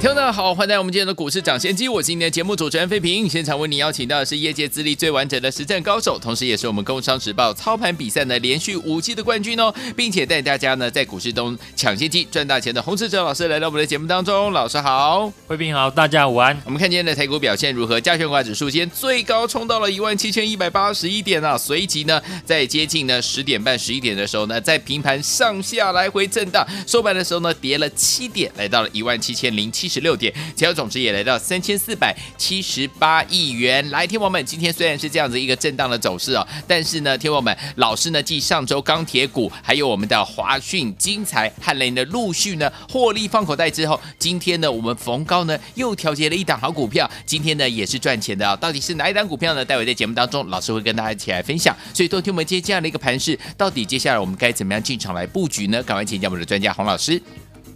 听众大家好，欢迎来到我们今天的股市涨先机。我是今天的节目主持人费平。现场为你邀请到的是业界资历最完整的实战高手，同时也是我们工商时报操盘比赛的连续五季的冠军哦，并且带大家呢在股市中抢先机赚大钱的洪士哲老师来到我们的节目当中。老师好，费平好，大家午安。我们看今天的台股表现如何？加权股指数今天最高冲到了一万七千一百八十一点啊，随即呢在接近呢十点半、十一点的时候呢，在平盘上下来回震荡，收盘的时候呢跌了七点，来到了一万七千零七十六点。总值也来到三千四百七十八亿元。来，天王们，今天虽然是这样子一个震荡的走势哦，但是呢，天王们，老师呢，继上周钢铁股，还有我们的华讯、精材、汉磊呢，陆续呢获利放口袋之后，今天呢，我们逢高呢又调节了一档好股票，今天呢也是赚钱的啊、到底是哪一档股票呢？待会在节目当中，老师会跟大家一起来分享。所以，都听我们接这样的一个盘势，到底接下来我们该怎么样进场来布局呢？赶快请教我们的专家洪老师。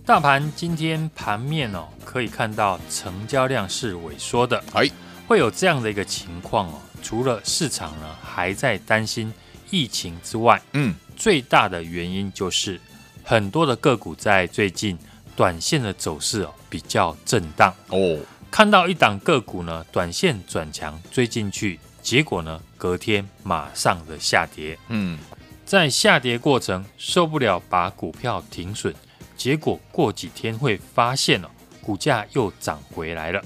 大盘今天盘面哦，可以看到成交量是萎缩的，哎，会有这样的一个情况哦。除了市场呢还在担心疫情之外，嗯，最大的原因就是很多的个股在最近短线的走势哦比较震荡哦。看到一档个股呢短线转强追进去，结果呢隔天马上的下跌，嗯，在下跌过程受不了，把股票停损。结果过几天会发现哦，股价又涨回来了。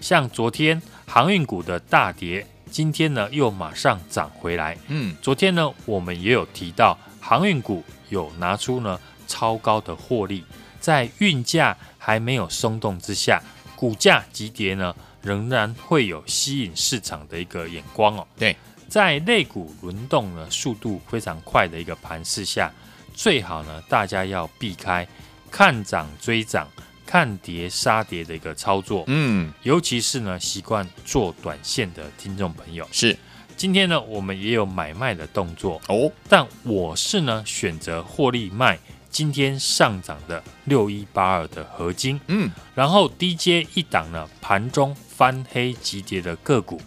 像昨天航运股的大跌，今天呢又马上涨回来。嗯，昨天呢我们也有提到，航运股有拿出呢超高的获利，在运价还没有松动之下，股价急跌呢仍然会有吸引市场的一个眼光哦。对，在类股轮动呢速度非常快的一个盘势下，最好呢大家要避开。看涨追涨，看跌杀跌的一个操作，嗯，尤其是呢习惯做短线的听众朋友，是。今天呢我们也有买卖的动作。哦，但我是呢选择获利卖今天上涨的六一八二的合金，嗯，然后低阶一档呢盘中翻黑急跌的个股。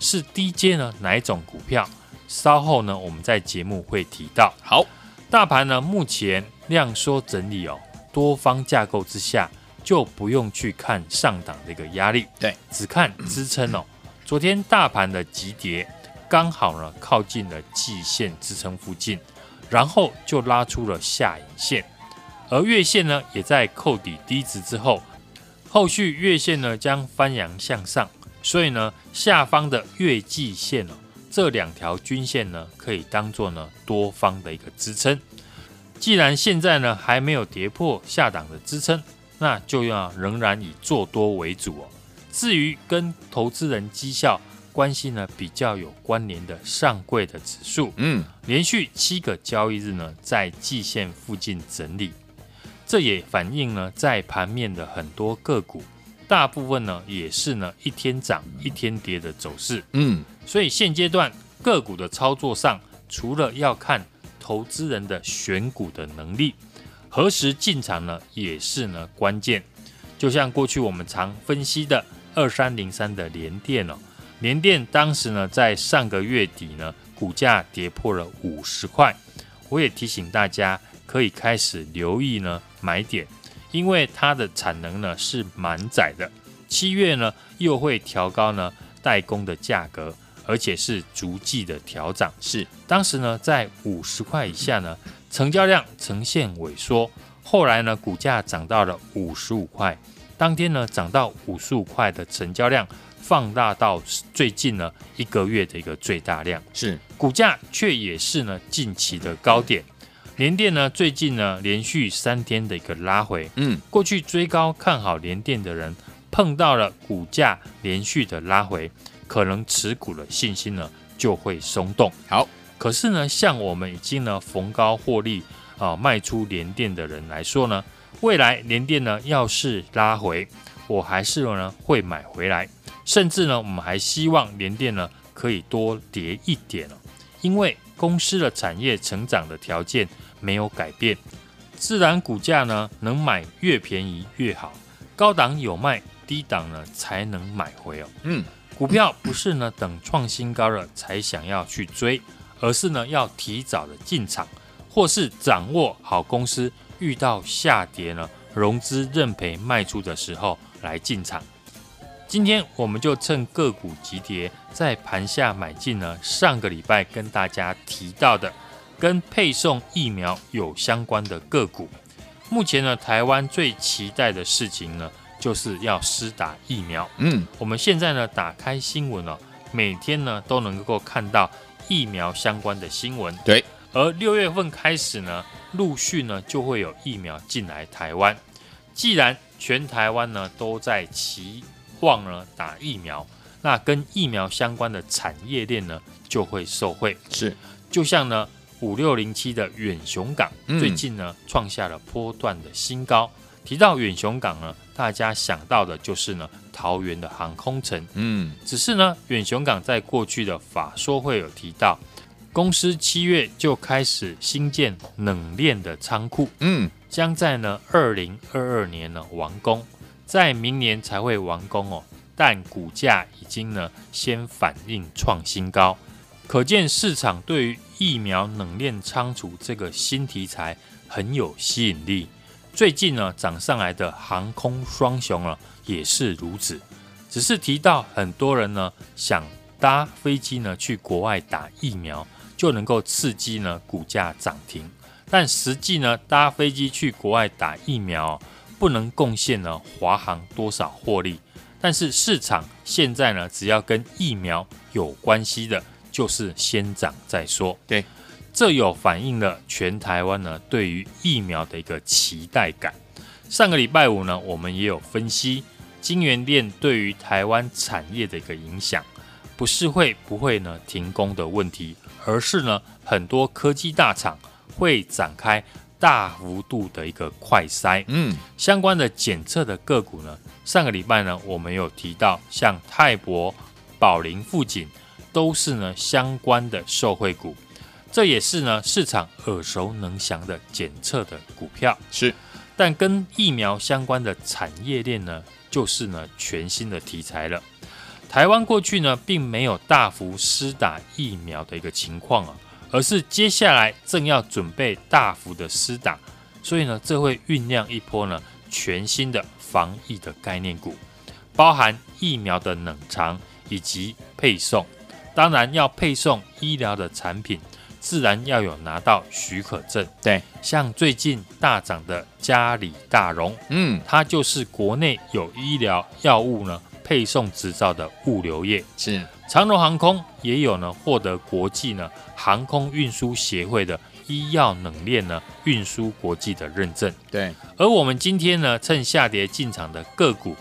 是低阶呢哪一种股票？稍后呢我们在节目会提到。好，大盘呢目前量缩整理哦。多方架构之下，就不用去看上档的一个压力，对，只看支撑哦。昨天大盘的急跌，刚好呢靠近了季线支撑附近，然后就拉出了下影线，而月线呢也在扣底低值之后，后续月线呢将翻扬向上，所以呢下方的月季线哦，这两条均线呢可以当做呢多方的一个支撑。既然现在呢还没有跌破下档的支撑，那就要仍然以做多为主哦。至于跟投资人绩效关系呢比较有关联的上柜的指数，嗯，连续七个交易日呢在季线附近整理，这也反映呢在盘面的很多个股，大部分呢也是呢一天涨一天跌的走势，嗯，所以现阶段个股的操作上，除了要看。投资人的选股的能力，何时进场呢？也是呢关键。就像过去我们常分析的二三零三的联电哦，联电当时呢在上个月底呢股价跌破了五十块，我也提醒大家可以开始留意呢买点，因为它的产能呢是满载的，七月呢又会调高呢代工的价格。而且是逐季的调涨，是。当时呢在五十块以下呢，成交量呈现萎缩，后来呢股价涨到了五十五块，当天呢涨到五十五块的成交量放大到最近呢一个月的一个最大量，是。股价却也是呢近期的高点，联电呢最近呢连续三天的一个拉回，嗯，过去追高看好联电的人碰到了股价连续的拉回。可能持股的信心呢就会松动。好，可是呢，像我们已经呢逢高获利啊卖出联电的人来说呢，未来联电呢要是拉回，我还是呢会买回来，甚至呢我们还希望联电呢可以多跌一点哦，因为公司的产业成长的条件没有改变，自然股价呢能买越便宜越好，高档有卖，低档呢才能买回哦。嗯，股票不是呢等创新高了才想要去追，而是呢要提早的进场，或是掌握好公司遇到下跌呢融资认赔卖出的时候来进场。今天我们就趁个股急跌，在盘下买进呢。上个礼拜跟大家提到的，跟配送疫苗有相关的个股。目前呢，台湾最期待的事情呢，就是要施打疫苗。嗯，我们现在呢，打开新闻哦，每天呢都能够看到疫苗相关的新闻。对，而六月份开始呢，陆续呢就会有疫苗进来台湾。既然全台湾呢都在期望呢打疫苗，那跟疫苗相关的产业链呢就会受惠。是，就像呢五六零七的远雄港，最近呢创下了波段的新高。嗯、提到远雄港呢，大家想到的就是呢桃园的航空城。嗯，只是呢远雄港在过去的法说会有提到，公司七月就开始新建冷链的仓库。嗯，将在呢二零二二年呢完工。在明年才会完工哦，但股价已经呢先反映创新高，可见市场对于疫苗冷链仓储这个新题材很有吸引力。最近呢涨上来的航空双雄了也是如此，只是提到很多人呢想搭飞机呢去国外打疫苗，就能够刺激呢股价涨停，但实际呢搭飞机去国外打疫苗。不能贡献呢华航多少获利，但是市场现在呢，只要跟疫苗有关系的，就是先涨再说。对，这有反映了全台湾呢对于疫苗的一个期待感。上个礼拜五呢，我们也有分析晶圆店对于台湾产业的一个影响，不是会不会呢停工的问题，而是呢很多科技大厂会展开。大幅度的一个快筛，嗯，相关的检测的个股呢，上个礼拜呢，我们有提到，像泰博、宝林、富锦，都是呢相关的受惠股，这也是呢市场耳熟能详的检测的股票。是，但跟疫苗相关的产业链呢，就是呢全新的题材了。台湾过去呢，并没有大幅施打疫苗的一个情况啊。而是接下来正要准备大幅的施打，所以呢，这会酝酿一波呢全新的防疫的概念股，包含疫苗的冷藏以及配送。当然要配送医疗的产品，自然要有拿到许可证。对，像最近大涨的嘉里大荣，嗯，它就是国内有医疗药物呢配送执照的物流业。是。长荣航空也有呢，获得国际呢航空运输协会的医药冷链呢运输国际的认证。对，而我们今天呢趁下跌进场的个股，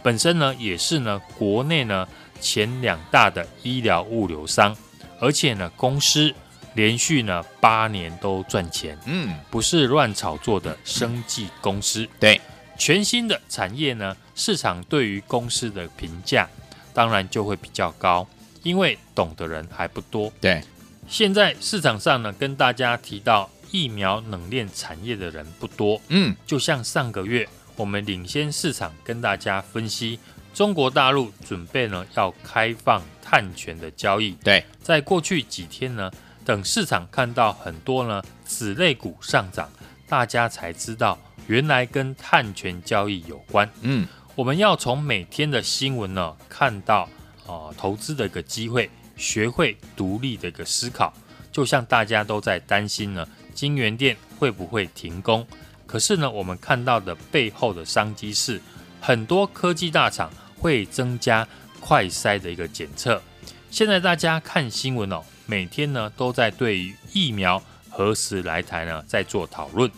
本身呢也是呢国内呢前两大的医疗物流商，而且呢公司连续呢八年都赚钱，嗯，不是乱炒作的生技公司。对，全新的产业呢，市场对于公司的评价。当然就会比较高，因为懂的人还不多。对，现在市场上呢，跟大家提到疫苗冷链产业的人不多。嗯，就像上个月我们领先市场跟大家分析，中国大陆准备呢要开放碳权的交易。对，在过去几天呢，等市场看到很多呢此类股上涨，大家才知道原来跟碳权交易有关。嗯。我们要从每天的新闻呢，看到啊、呃、投资的一个机会，学会独立的一个思考。就像大家都在担心呢，金源店会不会停工？可是呢，我们看到的背后的商机是，很多科技大厂会增加快筛的一个检测。现在大家看新闻哦，每天呢都在对于疫苗何时来台呢在做讨论，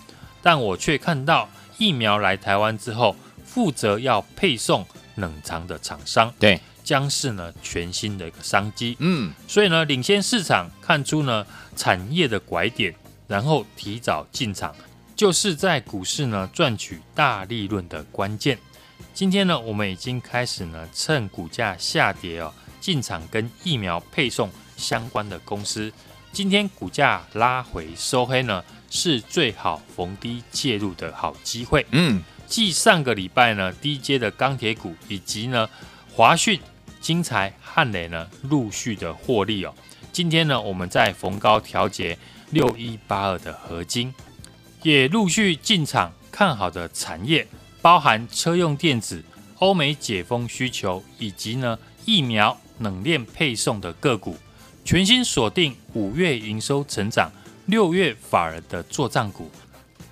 但我却看到疫苗来台湾之后。负责要配送冷藏的厂商，对，将是呢全新的一个商机。嗯，所以呢，领先市场看出呢产业的拐点，然后提早进场，就是在股市呢赚取大利润的关键。今天呢，我们已经开始呢趁股价下跌哦进场跟疫苗配送相关的公司，今天股价拉回收黑呢，是最好逢低介入的好机会。嗯，继上个礼拜呢低阶的钢铁股以及呢华讯、金财、汉磊呢陆续的获利哦。今天呢我们在逢高调节六一八二的合金，也陆续进场看好的产业，包含车用电子、欧美解封需求以及呢疫苗冷链配送的个股。全新锁定五月营收成长、六月反而的做账股，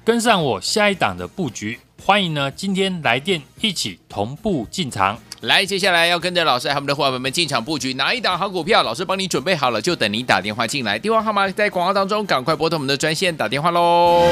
跟上我下一档的布局。欢迎呢，今天来电一起同步进场。来，接下来要跟着老师和我们的伙伴们进场布局哪一档好股票？老师帮你准备好了，就等你打电话进来。电话号码在广告当中，赶快拨通我们的专线打电话喽。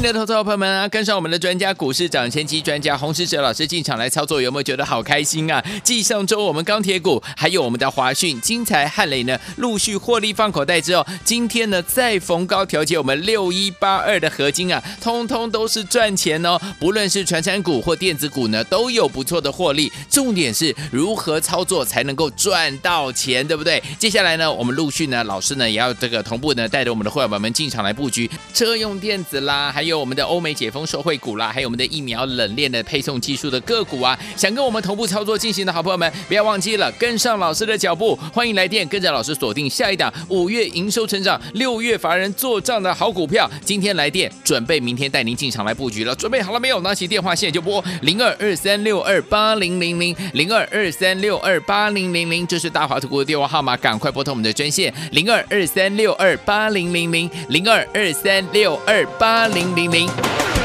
聪明的投资者朋友们啊，跟上我们的专家股市涨先机专家洪士哲老师进场来操作，有没有觉得好开心啊？继上周我们钢铁股还有我们的华讯、金材、汉磊呢，陆续获利放口袋之后，今天呢再逢高调节我们六一八二的合金啊，通通都是赚钱哦。不论是传产股或电子股呢，都有不错的获利。重点是如何操作才能够赚到钱，对不对？接下来呢，我们陆续呢，老师呢也要这个同步呢，带着我们的会员们进场来布局车用电子啦。还有有我们的欧美解封受惠股啦，还有我们的疫苗冷链的配送技术的个股啊，想跟我们同步操作进行的好朋友们，不要忘记了跟上老师的脚步，欢迎来电，跟着老师锁定下一档五月营收成长、六月法人做账的好股票。今天来电，准备明天带您进场来布局了。准备好了没有？拿起电话线就拨零二二三六二八零零零零二二三六二八零零零，这是大华投顾的电话号码，赶快拨通我们的专线零二二三六二八零零零零二二三六二八零。零零。习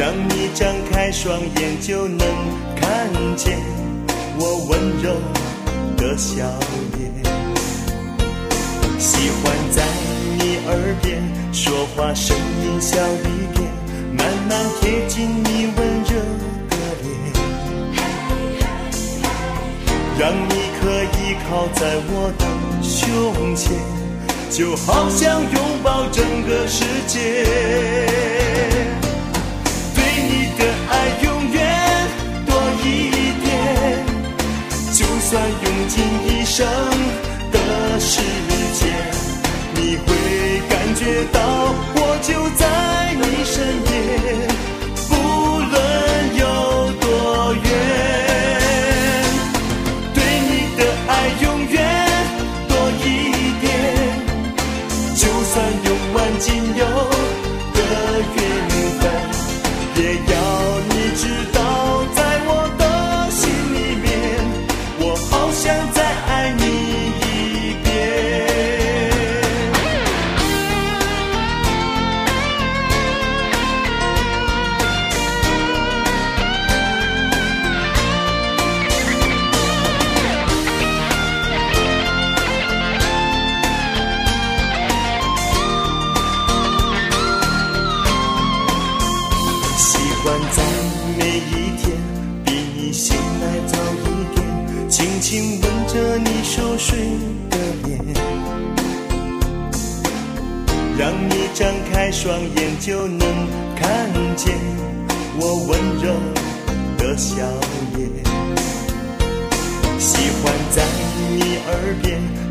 让你张开双眼就能看见我温柔的笑脸，喜欢在你耳边说话，声音小一点，慢慢贴近你温热的脸，让你可以靠在我的胸前，就好像拥抱整个世界。一点，就算用尽一生的时间，你会感觉到我就在你身边，不论有多远。对你的爱永远多一点，就算用完仅有。的缘分，也要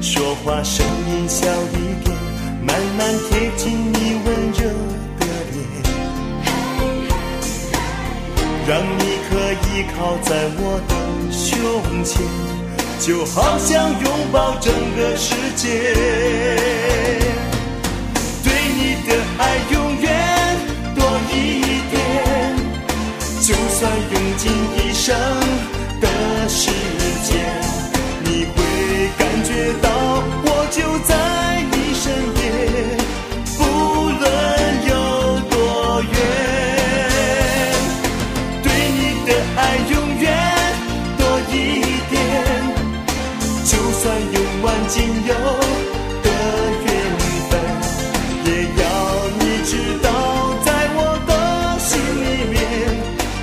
说话，声音小一点，慢慢贴近你温热的脸，让你可以靠在我的胸前，就好像拥抱整个世界。对你的爱永远多一点，就算用尽一生的时间，就在你身边不论有多远对你的爱永远多一点。就算用完仅有的缘分也要你知道在我的心里面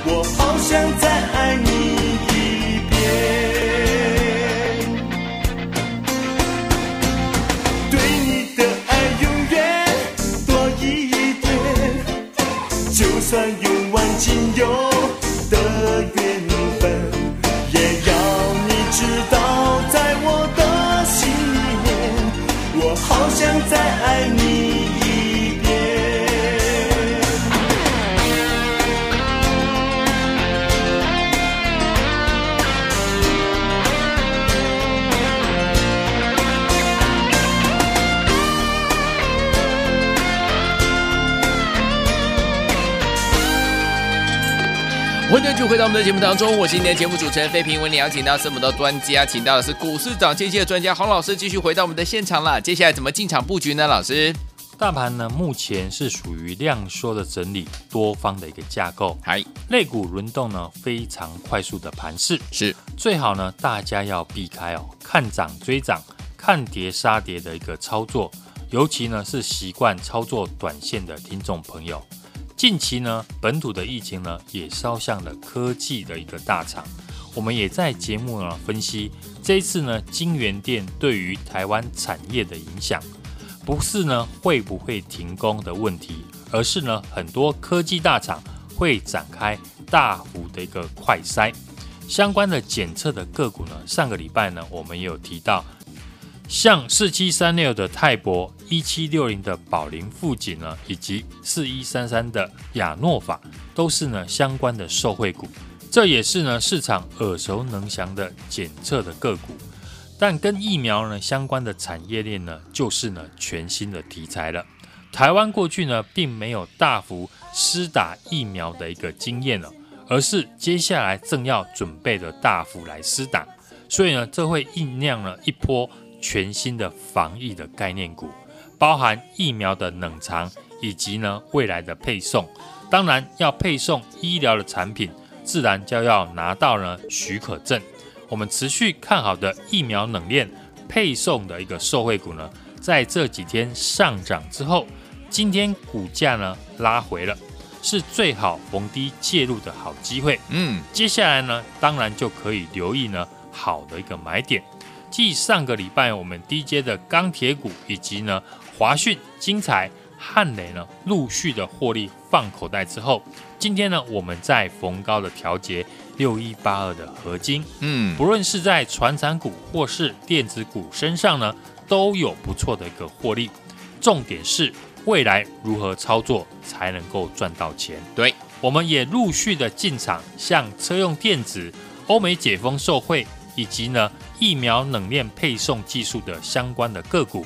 我好想再续回到我们的节目当中，我是今天的节目主持人费平。为你邀请到这么多专家，请到的是股市涨先机的专家洪老师，继续回到我们的现场了。接下来怎么进场布局呢？老师，大盘呢目前是属于量缩的整理，多方的一个架构。嗨，类股轮动呢非常快速的盘势，是最好呢大家要避开哦，看涨追涨，看跌杀跌的一个操作，尤其呢是习惯操作短线的听众朋友。近期呢，本土的疫情呢也烧向了科技的一个大厂。我们也在节目呢分析，这一次呢，金源店对于台湾产业的影响，不是呢会不会停工的问题，而是呢很多科技大厂会展开大幅的一个快筛。相关的检测的个股呢，上个礼拜呢我们也有提到。像四七三六的泰博、一七六零的宝林富锦呢，以及四一三三的亚诺法，都是呢相关的受惠股。这也是呢市场耳熟能详的检测的个股。但跟疫苗呢相关的产业链呢，就是呢全新的题材了。台湾过去呢并没有大幅施打疫苗的一个经验了，而是接下来正要准备的大幅来施打，所以呢这会酝酿了一波。全新的防疫的概念股，包含疫苗的冷藏以及呢未来的配送，当然要配送医疗的产品，自然就要拿到呢许可证。我们持续看好的疫苗冷链配送的一个受惠股呢，在这几天上涨之后，今天股价呢拉回了，是最好逢低介入的好机会。嗯，接下来呢，当然就可以留意呢好的一个买点。继上个礼拜我们低阶的钢铁股以及呢华讯、精材、汉磊呢陆续的获利放口袋之后，今天呢我们在逢高的调节六一八二的合金，嗯，不论是在传产股或是电子股身上呢，都有不错的一个获利。重点是未来如何操作才能够赚到钱？对，我们也陆续的进场，像车用电子、欧美解封受惠。以及呢，疫苗冷链配送技术的相关的个股，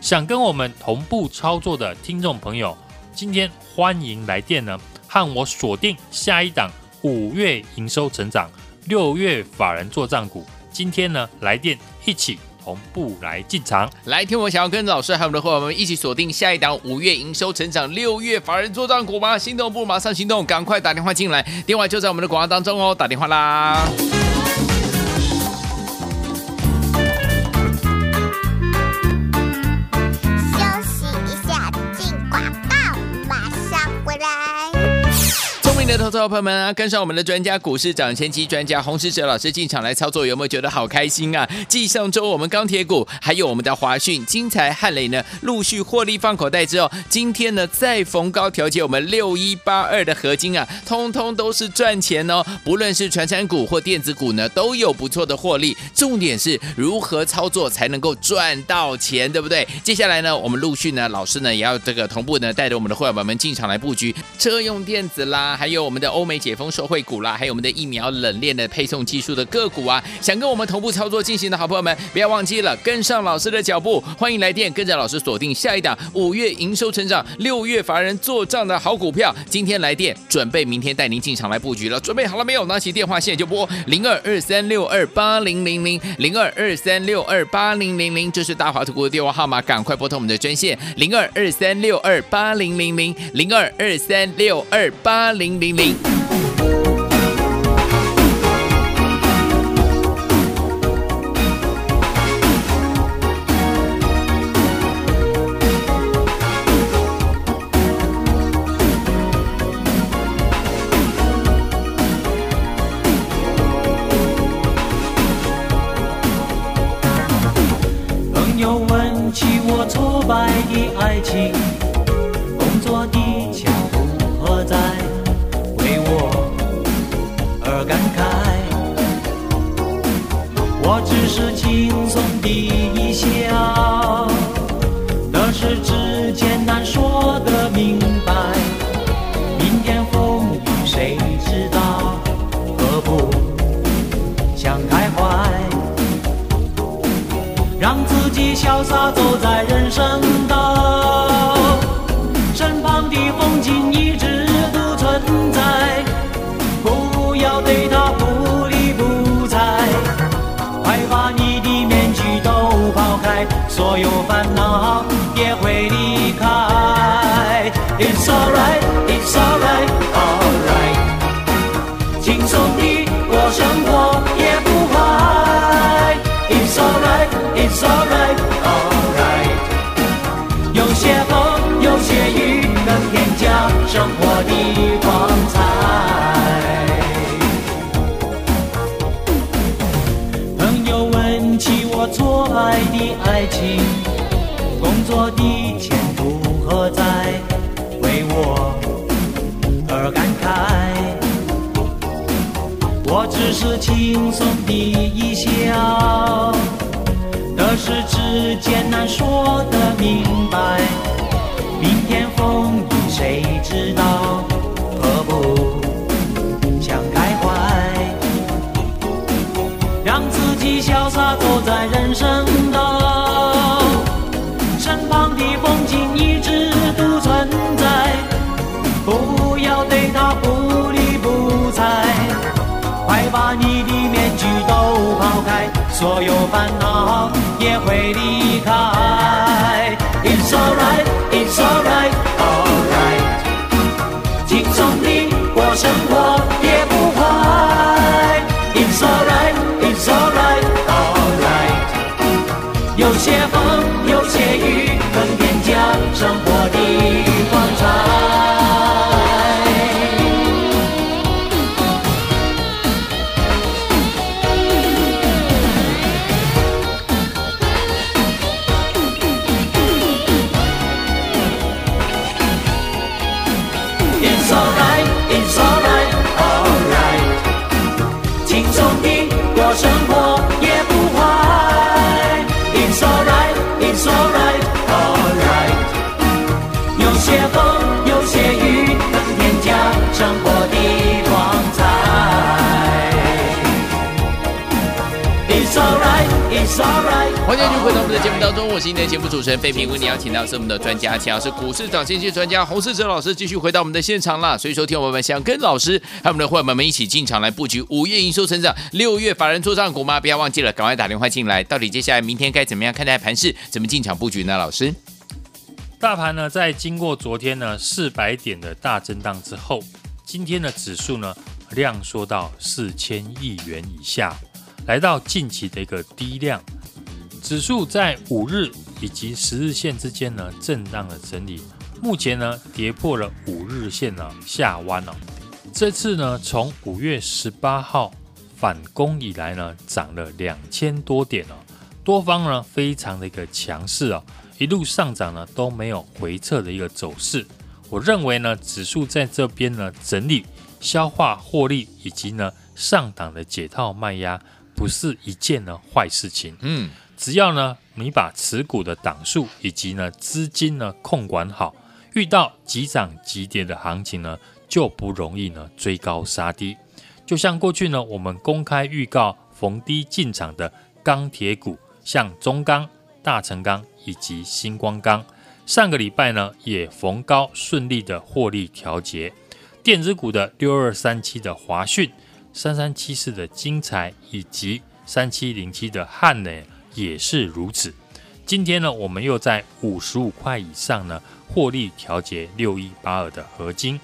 想跟我们同步操作的听众朋友，今天欢迎来电呢，和我锁定下一档五月营收成长、六月法人做账股。今天呢，来电一起同步来进场。来听我想要跟老师还有我们的伙伴们一起锁定下一档五月营收成长、六月法人做账股吗？心动不马上行动，赶快打电话进来，电话就在我们的广告当中哦，打电话啦。投资者朋友们啊，跟上我们的专家股市涨先机专家洪士哲老师进场来操作，有没有觉得好开心啊？继上周我们钢铁股还有我们的华讯、金财、汉磊呢，陆续获利放口袋之后，今天呢再逢高调节我们六一八二的合金啊，通通都是赚钱哦。不论是传产股或电子股呢，都有不错的获利。重点是如何操作才能够赚到钱，对不对？接下来呢，我们陆续呢，老师呢也要这个同步呢，带着我们的会员们进场来布局车用电子啦，还有。我们的欧美解封受惠股啦，还有我们的疫苗冷链的配送技术的个股啊，想跟我们同步操作进行的好朋友们，不要忘记了跟上老师的脚步，欢迎来电，跟着老师锁定下一档五月营收成长、六月法人做账的好股票。今天来电，准备明天带您进场来布局了。准备好了没有？拿起电话现在就拨零二二三六二八零零零零二二三六二八零零零，这是大华投顾的电话号码，赶快拨通我们的专线零二二三六二八零零零零二二三六二八零零。零。朋潇洒走在人生。错爱的爱情，工作的前途何在？为我而感慨，我只是轻松的一笑。得失之间难说得明白，明天风雨谁知道？走在人生道，身旁的风景一直都存在，不要对它不理不睬，快把你的面具都抛开，所有烦恼。也会离开。It's alright, it's alright。欢迎继续回到我们的节目当中，我是今天的节目主持人费平，为你邀请到是我们的专家，请到是股市涨先机专家洪世哲老师，继续回到我们的现场啦。所以说，听我们想跟老师还有我们的伙伴们一起进场来布局五月营收成长、六月法人做账股吗？不要忘记了，赶快打电话进来。到底接下来明天该怎么样看待盘势？怎么进场布局呢？老师，大盘呢，在经过昨天呢四百点的大震荡之后，今天的指数呢量缩到四千亿元以下，来到近期的一个低量。指数在五日以及十日线之间呢震荡的整理，目前呢跌破了五日线呢下弯了。这次呢从五月十八号反攻以来呢涨了两千多点哦，多方呢非常的一个强势哦，一路上涨呢都没有回撤的一个走势。我认为呢指数在这边呢整理消化获利以及呢上档的解套卖压，不是一件呢坏事情。嗯。只要呢，你把持股的档数以及呢资金呢控管好，遇到急涨急跌的行情呢，就不容易呢追高杀低。就像过去呢，我们公开预告逢低进场的钢铁股，像中钢、大成钢以及新光钢，上个礼拜呢也逢高顺利的获利调节。电子股的六二三七的华讯、三三七四的精彩以及三七零七的汉磊。也是如此。今天呢，我们又在五十五块以上呢获利调节六一八二的合金，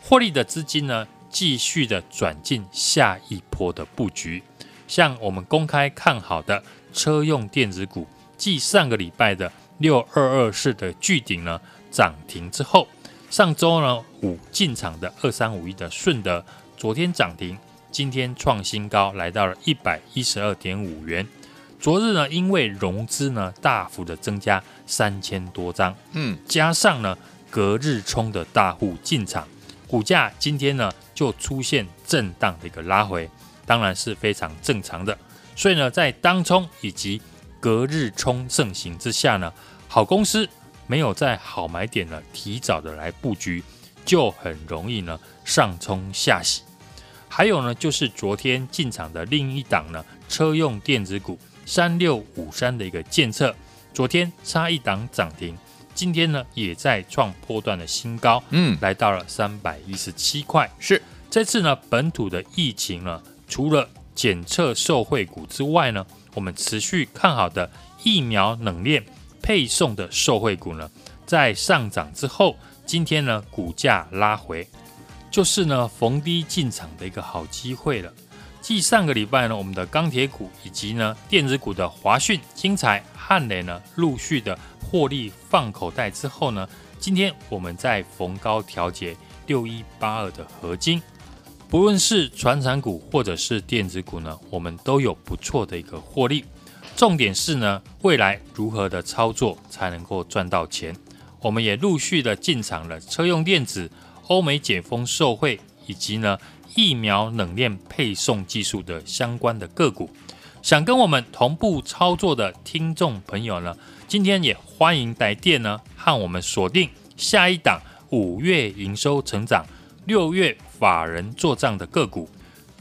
获利的资金呢继续的转进下一波的布局。像我们公开看好的车用电子股，继上个礼拜的六二二四的巨鼎呢涨停之后，上周呢五进场的二三五一的顺德，昨天涨停，今天创新高，来到了一百一十二点五元。昨日呢，因为融资呢大幅的增加三千多张，嗯，加上呢隔日冲的大户进场，股价今天呢就出现震荡的一个拉回，当然是非常正常的。所以呢，在当冲以及隔日冲盛行之下呢，好公司没有在好买点呢提早的来布局，就很容易呢上冲下洗。还有呢，就是昨天进场的另一档呢车用电子股。三六五三的一个建测，昨天差一档涨停，今天呢也在创波段的新高，嗯，来到了三百一十七块。是这次呢本土的疫情呢，除了检测受惠股之外呢，我们持续看好的疫苗冷链配送的受惠股呢，在上涨之后，今天呢股价拉回，就是呢逢低进场的一个好机会了。继上个礼拜呢，我们的钢铁股以及呢电子股的华讯、精彩、汉雷呢，陆续的获利放口袋之后呢，今天我们在逢高调节六一八二的合金，不论是传产股或者是电子股呢，我们都有不错的一个获利。重点是呢，未来如何的操作才能够赚到钱？我们也陆续的进场了车用电子、欧美解封受惠以及呢。疫苗冷链配送技术的相关的个股，想跟我们同步操作的听众朋友呢，今天也欢迎来电呢，和我们锁定下一档五月营收成长、六月法人做账的个股。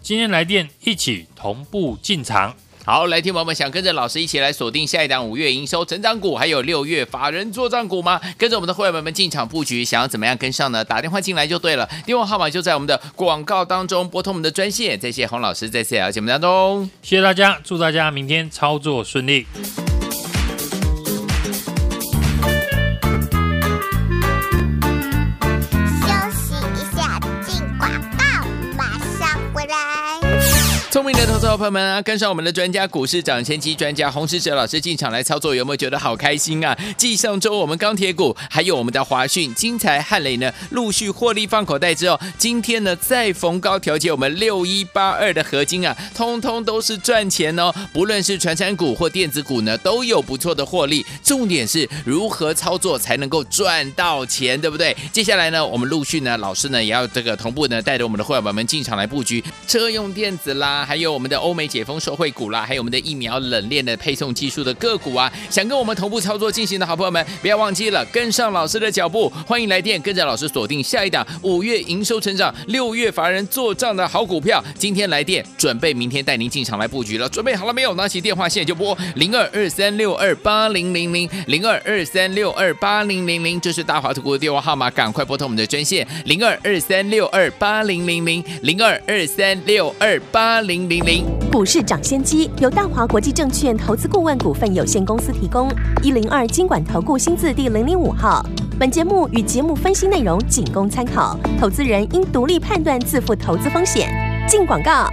今天来电一起同步进场。好，来听友们想跟着老师一起来锁定下一档五月营收成长股，还有六月法人作帐股吗？跟着我们的会员们进场布局，想要怎么样跟上呢？打电话进来就对了，电话号码就在我们的广告当中，拨通我们的专线。谢谢洪老师在这条节目当中，谢谢大家，祝大家明天操作顺利。聪明的投资者朋友们啊，跟上我们的专家股市涨先机专家洪士哲老师进场来操作，有没有觉得好开心啊？继上周我们钢铁股还有我们的华讯、金材、汉磊呢，陆续获利放口袋之后，今天呢再逢高调节我们六一八二的合金啊，通通都是赚钱哦。不论是传产股或电子股呢，都有不错的获利。重点是如何操作才能够赚到钱，对不对？接下来呢，我们陆续呢，老师呢也要这个同步呢，带着我们的会员们进场来布局车用电子啦。还有我们的欧美解封受惠股啦，还有我们的疫苗冷链的配送技术的个股啊，想跟我们同步操作进行的好朋友们，不要忘记了跟上老师的脚步，欢迎来电跟着老师锁定下一档五月营收成长、六月法人做账的好股票。今天来电，准备明天带您进场来布局了。准备好了没有？拿起电话线就拨零二二三六二八零零零零二二三六二八零零零，这是大华投顾的电话号码，赶快拨通我们的专线零二二三六二八零零零零二二三六二八零。零零股市涨先机由大华国际证券投资顾问股份有限公司提供，一零二经管投顾新字第零零五号。本节目与节目分析内容仅供参考，投资人应独立判断，自负投资风险。进广告。